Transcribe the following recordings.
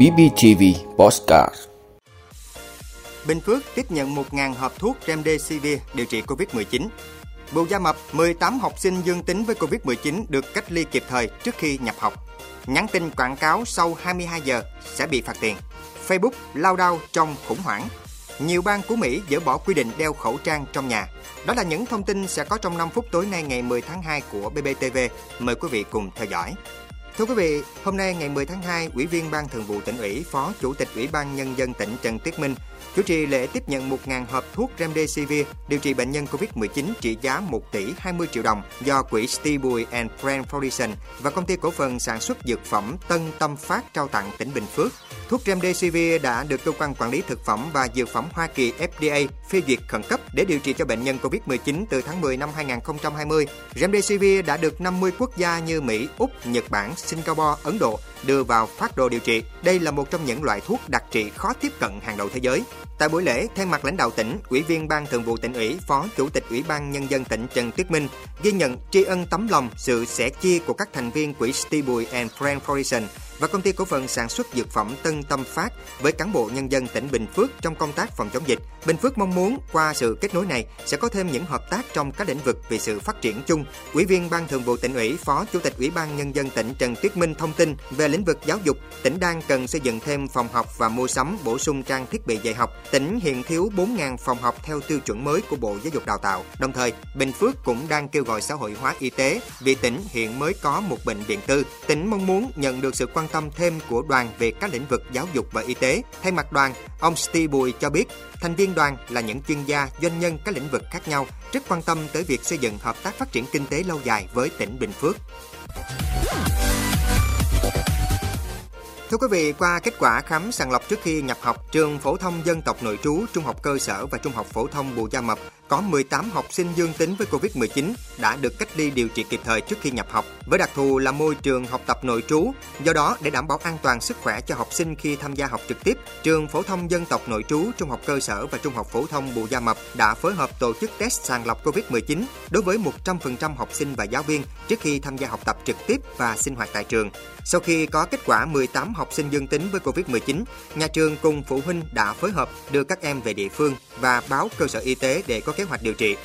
BBTV Postcard Bình Phước tiếp nhận 1.000 hộp thuốc Remdesivir điều trị COVID-19. Bù Gia Mập, 18 học sinh dương tính với COVID-19 được cách ly kịp thời trước khi nhập học. Nhắn tin quảng cáo sau 22 giờ sẽ bị phạt tiền. Facebook lao đao trong khủng hoảng. Nhiều bang của Mỹ dỡ bỏ quy định đeo khẩu trang trong nhà. Đó là những thông tin sẽ có trong 5 phút tối nay ngày 10 tháng 2 của BBTV. Mời quý vị cùng theo dõi. Thưa quý vị, hôm nay ngày 10 tháng 2, Ủy viên Ban Thường vụ tỉnh ủy, Phó Chủ tịch Ủy ban Nhân dân tỉnh Trần Tiết Minh chủ trì lễ tiếp nhận 1.000 hộp thuốc Remdesivir điều trị bệnh nhân COVID-19 trị giá 1 tỷ 20 triệu đồng do quỹ Stibui and Friend Foundation và công ty cổ phần sản xuất dược phẩm Tân Tâm Phát trao tặng tỉnh Bình Phước. Thuốc Remdesivir đã được cơ quan quản lý thực phẩm và dược phẩm Hoa Kỳ FDA phê duyệt khẩn cấp để điều trị cho bệnh nhân COVID-19 từ tháng 10 năm 2020. Remdesivir đã được 50 quốc gia như Mỹ, Úc, Nhật Bản, Singapore, Ấn Độ đưa vào phát đồ điều trị. Đây là một trong những loại thuốc đặc trị khó tiếp cận hàng đầu thế giới. Tại buổi lễ, thay mặt lãnh đạo tỉnh, Ủy viên Ban Thường vụ tỉnh ủy, Phó Chủ tịch Ủy ban Nhân dân tỉnh Trần Tuyết Minh ghi nhận tri ân tấm lòng, sự sẻ chia của các thành viên quỹ steve bùi and Friend Foundation và công ty cổ phần sản xuất dược phẩm Tân Tâm Phát với cán bộ nhân dân tỉnh Bình Phước trong công tác phòng chống dịch. Bình Phước mong muốn qua sự kết nối này sẽ có thêm những hợp tác trong các lĩnh vực vì sự phát triển chung. Ủy viên Ban Thường vụ tỉnh ủy, Phó Chủ tịch Ủy ban nhân dân tỉnh Trần Tuyết Minh thông tin về lĩnh vực giáo dục, tỉnh đang cần xây dựng thêm phòng học và mua sắm bổ sung trang thiết bị dạy học. Tỉnh hiện thiếu 4.000 phòng học theo tiêu chuẩn mới của Bộ Giáo dục Đào tạo. Đồng thời, Bình Phước cũng đang kêu gọi xã hội hóa y tế vì tỉnh hiện mới có một bệnh viện tư. Tỉnh mong muốn nhận được sự quan tâm thêm của đoàn về các lĩnh vực giáo dục và y tế. Thay mặt đoàn, ông Steve Bùi cho biết, thành viên đoàn là những chuyên gia, doanh nhân các lĩnh vực khác nhau, rất quan tâm tới việc xây dựng hợp tác phát triển kinh tế lâu dài với tỉnh Bình Phước. Thưa quý vị, qua kết quả khám sàng lọc trước khi nhập học, trường phổ thông dân tộc nội trú, trung học cơ sở và trung học phổ thông Bù Gia Mập có 18 học sinh dương tính với Covid-19 đã được cách ly điều trị kịp thời trước khi nhập học. Với đặc thù là môi trường học tập nội trú, do đó để đảm bảo an toàn sức khỏe cho học sinh khi tham gia học trực tiếp, trường phổ thông dân tộc nội trú, trung học cơ sở và trung học phổ thông Bù Gia Mập đã phối hợp tổ chức test sàng lọc Covid-19 đối với 100% học sinh và giáo viên trước khi tham gia học tập trực tiếp và sinh hoạt tại trường. Sau khi có kết quả 18 học sinh dương tính với Covid-19, nhà trường cùng phụ huynh đã phối hợp đưa các em về địa phương và báo cơ sở y tế để có kế hoạch điều trị.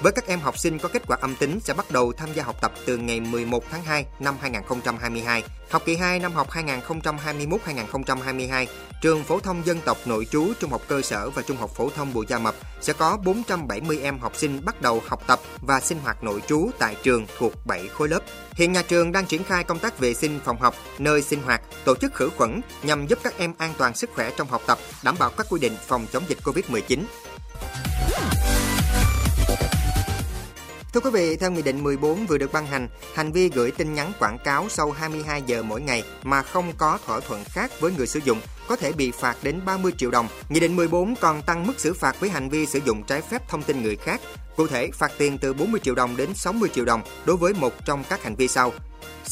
Với các em học sinh có kết quả âm tính sẽ bắt đầu tham gia học tập từ ngày 11 tháng 2 năm 2022. Học kỳ 2 năm học 2021-2022, trường phổ thông dân tộc nội trú trung học cơ sở và trung học phổ thông Bù Gia Mập sẽ có 470 em học sinh bắt đầu học tập và sinh hoạt nội trú tại trường thuộc 7 khối lớp. Hiện nhà trường đang triển khai công tác vệ sinh phòng học, nơi sinh hoạt, tổ chức khử khuẩn nhằm giúp các em an toàn sức khỏe trong học tập, đảm bảo các quy định phòng chống dịch Covid-19. Thưa quý vị, theo Nghị định 14 vừa được ban hành, hành vi gửi tin nhắn quảng cáo sau 22 giờ mỗi ngày mà không có thỏa thuận khác với người sử dụng có thể bị phạt đến 30 triệu đồng. Nghị định 14 còn tăng mức xử phạt với hành vi sử dụng trái phép thông tin người khác. Cụ thể, phạt tiền từ 40 triệu đồng đến 60 triệu đồng đối với một trong các hành vi sau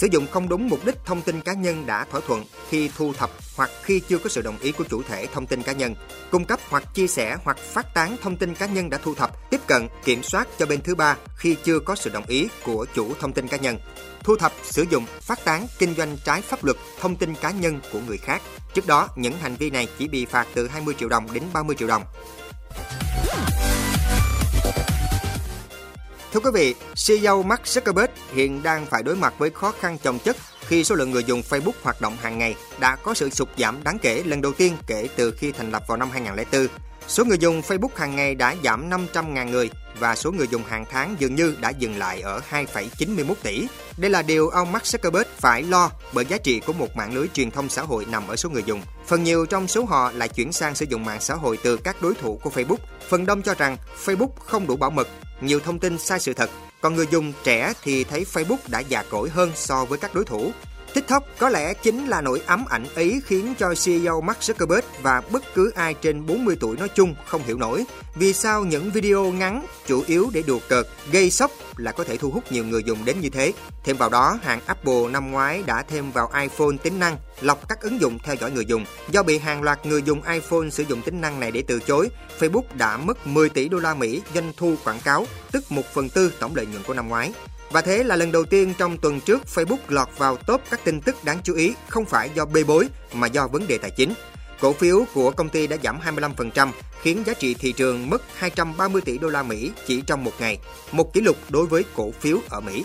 sử dụng không đúng mục đích thông tin cá nhân đã thỏa thuận khi thu thập hoặc khi chưa có sự đồng ý của chủ thể thông tin cá nhân, cung cấp hoặc chia sẻ hoặc phát tán thông tin cá nhân đã thu thập, tiếp cận, kiểm soát cho bên thứ ba khi chưa có sự đồng ý của chủ thông tin cá nhân, thu thập, sử dụng, phát tán, kinh doanh trái pháp luật thông tin cá nhân của người khác. Trước đó, những hành vi này chỉ bị phạt từ 20 triệu đồng đến 30 triệu đồng. Thưa quý vị, CEO Mark Zuckerberg hiện đang phải đối mặt với khó khăn chồng chất khi số lượng người dùng Facebook hoạt động hàng ngày đã có sự sụt giảm đáng kể lần đầu tiên kể từ khi thành lập vào năm 2004. Số người dùng Facebook hàng ngày đã giảm 500.000 người và số người dùng hàng tháng dường như đã dừng lại ở 2,91 tỷ. Đây là điều ông Mark Zuckerberg phải lo bởi giá trị của một mạng lưới truyền thông xã hội nằm ở số người dùng. Phần nhiều trong số họ lại chuyển sang sử dụng mạng xã hội từ các đối thủ của Facebook. Phần đông cho rằng Facebook không đủ bảo mật, nhiều thông tin sai sự thật, còn người dùng trẻ thì thấy Facebook đã già cỗi hơn so với các đối thủ. TikTok có lẽ chính là nỗi ám ảnh ấy khiến cho CEO Mark Zuckerberg và bất cứ ai trên 40 tuổi nói chung không hiểu nổi vì sao những video ngắn chủ yếu để đùa cợt, gây sốc là có thể thu hút nhiều người dùng đến như thế. Thêm vào đó, hãng Apple năm ngoái đã thêm vào iPhone tính năng lọc các ứng dụng theo dõi người dùng. Do bị hàng loạt người dùng iPhone sử dụng tính năng này để từ chối, Facebook đã mất 10 tỷ đô la Mỹ doanh thu quảng cáo, tức 1 phần tư tổng lợi nhuận của năm ngoái. Và thế là lần đầu tiên trong tuần trước Facebook lọt vào top các tin tức đáng chú ý không phải do bê bối mà do vấn đề tài chính. Cổ phiếu của công ty đã giảm 25%, khiến giá trị thị trường mất 230 tỷ đô la Mỹ chỉ trong một ngày, một kỷ lục đối với cổ phiếu ở Mỹ.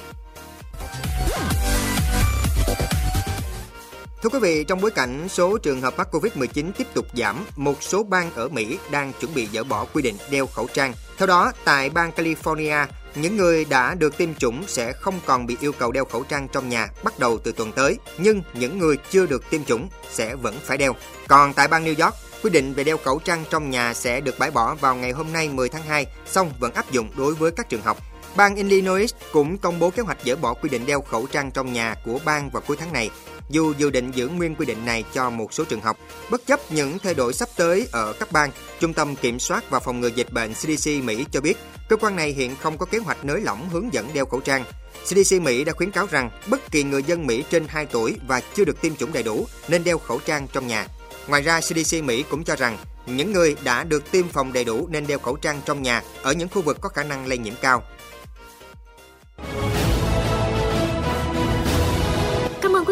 Thưa quý vị, trong bối cảnh số trường hợp mắc Covid-19 tiếp tục giảm, một số bang ở Mỹ đang chuẩn bị dỡ bỏ quy định đeo khẩu trang. Theo đó, tại bang California, những người đã được tiêm chủng sẽ không còn bị yêu cầu đeo khẩu trang trong nhà bắt đầu từ tuần tới, nhưng những người chưa được tiêm chủng sẽ vẫn phải đeo. Còn tại bang New York, quy định về đeo khẩu trang trong nhà sẽ được bãi bỏ vào ngày hôm nay 10 tháng 2, song vẫn áp dụng đối với các trường học. Bang Illinois cũng công bố kế hoạch dỡ bỏ quy định đeo khẩu trang trong nhà của bang vào cuối tháng này, dù dự định giữ nguyên quy định này cho một số trường học. Bất chấp những thay đổi sắp tới ở các bang, Trung tâm Kiểm soát và Phòng ngừa Dịch bệnh CDC Mỹ cho biết cơ quan này hiện không có kế hoạch nới lỏng hướng dẫn đeo khẩu trang. CDC Mỹ đã khuyến cáo rằng bất kỳ người dân Mỹ trên 2 tuổi và chưa được tiêm chủng đầy đủ nên đeo khẩu trang trong nhà. Ngoài ra, CDC Mỹ cũng cho rằng những người đã được tiêm phòng đầy đủ nên đeo khẩu trang trong nhà ở những khu vực có khả năng lây nhiễm cao.